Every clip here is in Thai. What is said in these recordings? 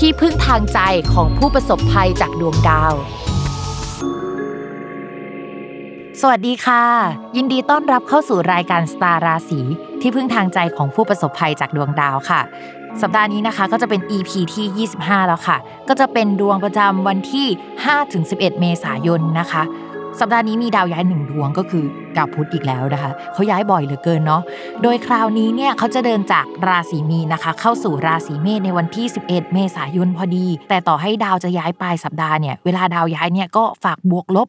ที่พึ่งทางใจของผู้ประสบภัยจากดวงดาว สวัสดีค่ะ ยินดีต้อนรับเข้าสู่รายการสตาร์ราศีที่พึ่งทางใจของผู้ประสบภัยจากดวงดาวค่ะ สัปดาห์นี้นะคะก็จะเป็น EP ที่ 25 แล้วค่ะ ก็จะเป็นดวงประจำวันที่ 5-11 เมษายนนะคะ สัปดาห์นี้มีดาวย้ายหนึ่งดวงก็คือดาวพุธอีกแล้วนะคะเขาย้ายบ่อยเหลือเกินเนาะโดยคราวนี้เนี่ยเขาจะเดินจากราศีมีนะคะ เข้าสู่ราศีเมษในวันที่ 11 เมษายนพอดี แต่ต่อให้ดาวจะย้ายปลายสัปดาห์เนี่ยเวลาดาวย้ายเนี่ยก็ฝากบวกลบ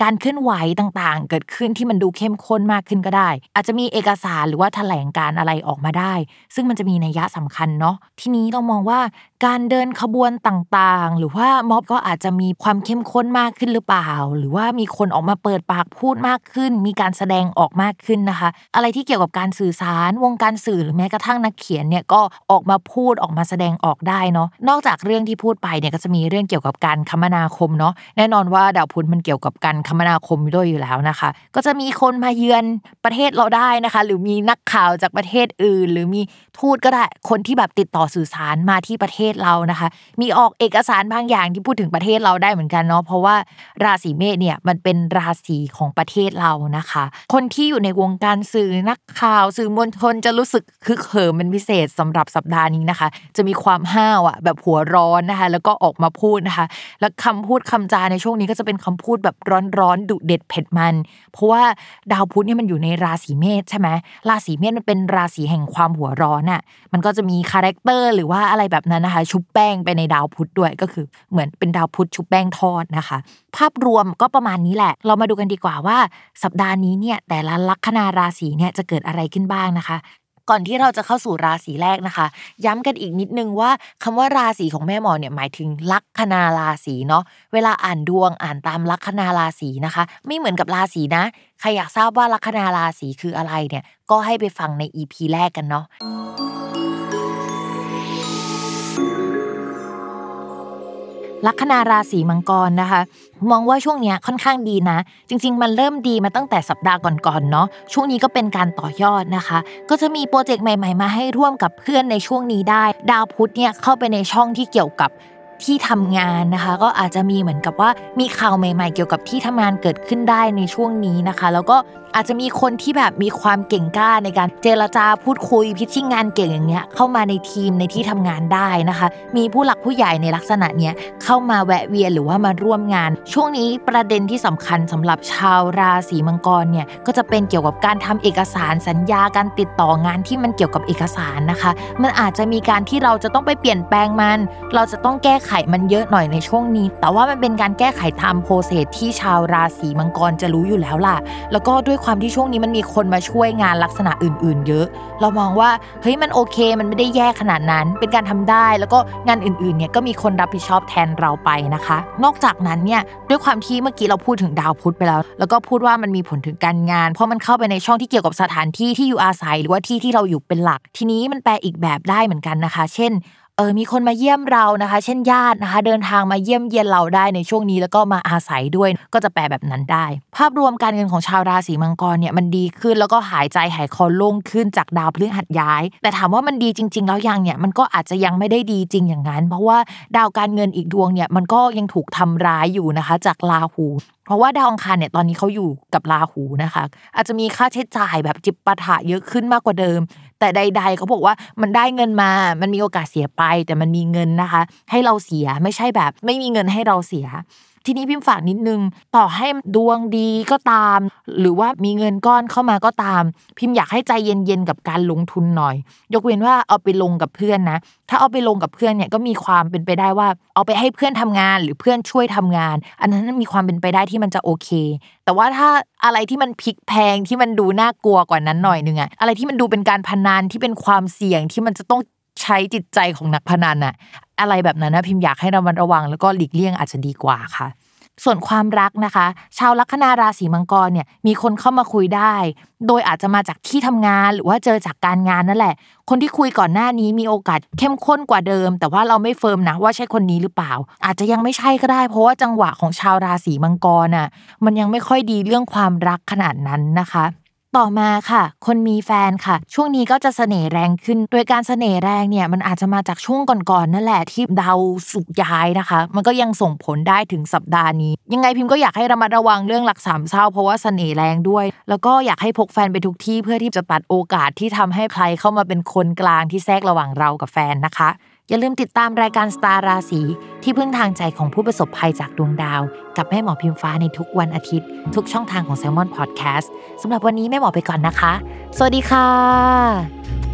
การเคลื่อนไหวต่างๆ เกิดขึ้นที่มันดูเข้มข้นมากขึ้นก็ได้ อาจจะมีเอกสารหรือว่าแถลงการอะไรออกมาได้ ซึ่งมันจะมีนัยยะสำคัญเนาะทีนี้ต้องมองว่า การเดินขบวนต่างๆ หรือว่าม็อบก็อาจจะมีความเข้มข้นมากขึ้นหรือเปล่า หรือว่ามีคนออกมาเปิดปากพูดมากขึ้น มีการแสดงออกมากขึ้นนะคะ อะไรที่เกี่ยวกับการสื่อสารวงการสื่อหรือแม้กระทั่งนักเขียนเนี่ยก็ออกมาพูดออกมาแสดงออกได้เนาะนอกจากเรื่องที่พูดไปเนี่ยก็จะมีเรื่องเกี่ยวกับการคมนาคมเนาะแน่นอนว่าดาวพุธมันเกี่ยวกับการคมนาคมด้วยอยู่แล้วนะคะ ก็จะมีคนมาเยือนประเทศเราได้นะคะ หรือมีนักข่าวจากประเทศอื่น หรือมีทูตก็ได้คนที่แบบติดต่อสื่อสารมาที่ประเทศเรานะคะ มีออกเอกสารบางอย่างที่พูดถึงประเทศเราได้เหมือนกันเนาะเพราะว่าราศีเมษเนี่ยมันเป็นราศีของประเทศเรานะคะ คนที่อยู่ในวงการสื่อนักข่าว สื่อมวลชนจะรู้สึกคึกเหิมเป็นพิเศษสำหรับสัปดาห์นี้นะคะ จะมีความห้าวอะแบบหัวร้อนนะคะ แล้วก็ออกมาพูดนะคะ แล้วคำพูดคำจาในช่วงนี้ก็จะเป็นคำพูดแบบร้อนๆดุเด็ดเผ็ดมัน เพราะว่าดาวพุธเนี่ยมันอยู่ในราศีเมษใช่ไหมราศีเมษมันเป็นราศีแห่งความหัวร้อนอะมันก็จะมีคาแรคเตอร์หรือว่าอะไรแบบนั้นนะคะชุบแป้งไปในดาวพุธด้วยก็คือเหมือนเป็นดาวพุธชุบแป้งทอดนะคะ ภาพรวมก็ประมาณนี้แหละ เรามาดูกันดีกว่าว่า สัปดาห์นี้เนี่ยแต่ละลัคนาราศีเนี่ยจะเกิดอะไรขึ้นบ้างนะคะก่อนที่เราจะเข้าสู่ราศีแรกนะคะ ย้ำกันอีกนิดนึงว่าคำว่าราศีของแม่หมอเนี่ยหมายถึงลัคนาราศีเนาะเวลาอ่านดวงอ่านตามลัคนาราศีนะคะ ไม่เหมือนกับราศีนะใครอยากทราบว่าลัคนาราศีคืออะไรเนี่ยก็ให้ไปฟังใน EP แรกกันเนาะ ลัคนาราศีมังกรนะคะ มองว่าช่วงนี้ค่อนข้างดีนะ จริง ๆ มันเริ่มดีมาตั้งแต่สัปดาห์ก่อนๆเนาะช่วงนี้ก็เป็นการต่อยอดนะคะ ก็จะมีโปรเจกต์ใหม่ ๆ มาให้ร่วมกับเพื่อนในช่วงนี้ได้ ดาวพุธเนี่ยเข้าไปในช่องที่เกี่ยวกับที่ทำงานนะคะ ก็อาจจะมีเหมือนกับว่ามีข่าวใหม่ ๆ เกี่ยวกับที่ทำงานเกิดขึ้นได้ในช่วงนี้นะคะ แล้วก็ อาจจะมีคนที่แบบมีความเก่งกล้าในการเจรจาพูดคุยพิชชิ่งงานเก่งอย่างเงี้ยเข้ามาในทีมในที่ทำงานได้นะคะ มีผู้หลักผู้ใหญ่ในลักษณะเนี้ยเข้ามาแวะเวียนหรือว่ามาร่วมงาน ช่วงนี้ประเด็นที่สำคัญสำหรับชาวราศีมังกรเนี่ยก็จะเป็นเกี่ยวกับการทำเอกสารสัญญาการติดต่องานที่มันเกี่ยวกับเอกสารนะคะ มันอาจจะมีการที่เราจะต้องไปเปลี่ยนแปลงมัน เราจะต้องแก้ไขมันเยอะหน่อยในช่วงนี้ แต่ว่ามันเป็นการแก้ไขตามโปรเซสที่ชาวราศีมังกรจะรู้อยู่แล้วล่ะ แล้วก็ด้วยความที่ช่วงนี้มันมีคนมาช่วยงานลักษณะอื่น ๆ เยอะ เรามองว่าเฮ้ยมันโอเค มันไม่ได้แย่ขนาดนั้น เป็นการทำได้ แล้วก็งานอื่น ๆ เนี่ยก็มีคนรับผิดชอบแทนเราไปนะคะ นอกจากนั้นเนี่ยด้วยความที่เมื่อกี้เราพูดถึงดาวพุธไปแล้ว แล้วก็พูดว่ามันมีผลถึงการงาน เพราะมันเข้าไปในช่องที่เกี่ยวกับสถานที่ที่อยู่อาศัย หรือว่าที่ที่เราอยู่เป็นหลัก ทีนี้มันแปลอีกแบบได้เหมือนกันนะคะ เช่น เออมีคนมาเยี่ยมเรานะคะ เช่นญาตินะคะ เดินทางมาเยี่ยมเยียนเราได้ในช่วงนี้แล้วก็มาอาศัยด้วยก็จะแปลแบบนั้นได้ ภาพรวมการเงินของชาวราศีมังกรเนี่ยมันดีขึ้นแล้วก็หายใจหายคอโล่งขึ้นจากดาวพฤหัสย้าย แต่ถามว่ามันดีจริง ๆ แล้วยังเนี่ยมันก็อาจจะยังไม่ได้ดีจริงอย่างนั้น เพราะว่าดาวการเงินอีกดวงเนี่ยมันก็ยังถูกทำร้ายอยู่นะคะ จากราหูเพราะว่าดาวอังคารเนี่ยตอนนี้เขาอยู่กับราหูนะคะ อาจจะมีค่าใช้จ่ายแบบจิบปะถะเยอะขึ้นมากกว่าเดิม แต่ใด ๆ เขาบอกว่ามันได้เงินมา มันมีโอกาสเสียไป แต่มันมีเงินนะคะ ให้เราเสียไม่ใช่แบบ ไม่มีเงินให้เราเสีย ทีนี้พิมพ์ฝากนิดนึง ต่อให้ดวงดีก็ตาม หรือว่ามีเงินก้อนเข้ามาก็ตาม พิมพ์อยากให้ใจเย็นๆกับการลงทุนหน่อย ยกเว้นว่าเอาไปลงกับเพื่อนนะ ถ้าเอาไปลงกับเพื่อนเนี่ยก็มีความเป็นไปได้ว่า เอาไปให้เพื่อนทำงาน หรือเพื่อนช่วยทำงาน อันนั้นมีความเป็นไปได้ที่มันจะโอเค แต่ว่าถ้าอะไรที่มันพลิกแพงที่มันดูน่ากลัวกว่านั้นหน่อยนึงอะอะไรที่มันดูเป็นการพนันที่เป็นความเสี่ยงที่มันจะต้อง ใช้จิตใจของนักพนันอะอะไรแบบนั้นนะพิมพ์อยากให้ระมัดระวัง แล้วก็หลีกเลี่ยงอาจจะดีกว่าค่ะ ส่วนความรักนะคะ ชาวลัคนาราศีมังกรเนี่ยมีคนเข้ามาคุยได้ โดยอาจจะมาจากที่ทำงานหรือว่าเจอจากการงานนั่นแหละ คนที่คุยก่อนหน้านี้มีโอกาสเข้มข้นกว่าเดิม แต่ว่าเราไม่เฟิร์มนะว่าใช่คนนี้หรือเปล่า อาจจะยังไม่ใช่ก็ได้ เพราะว่าจังหวะของชาวราศีมังกรน่ะมันยังไม่ค่อยดีเรื่องความรักขนาดนั้นนะคะ ต่อมาค่ะ คนมีแฟนค่ะ ช่วงนี้ก็จะเสน่ห์แรงขึ้น โดยการเสน่ห์แรงเนี่ยมันอาจจะมาจากช่วงก่อนๆนั่นแหละที่ดาวสุกย้ายนะคะ มันก็ยังส่งผลได้ถึงสัปดาห์นี้ ยังไงพิมพ์ก็อยากให้ระมัดระวังเรื่องหลักสามเศร้าเพราะว่าเสน่ห์แรงด้วย แล้วก็อยากให้พกแฟนไปทุกที่เพื่อที่จะตัดโอกาสที่ทำให้ใครเข้ามาเป็นคนกลางที่แทรกระหว่างเรากับแฟนนะคะ อย่าลืมติดตามรายการสตาร์ราศีที่พึ่งทางใจของผู้ประสบภัยจากดวงดาว กับแม่หมอพิมฟ้าในทุกวันอาทิตย์ ทุกช่องทางของ s ซ l m o n Podcast สำหรับวันนี้แม่หมอไปก่อนนะคะ สวัสดีค่ะ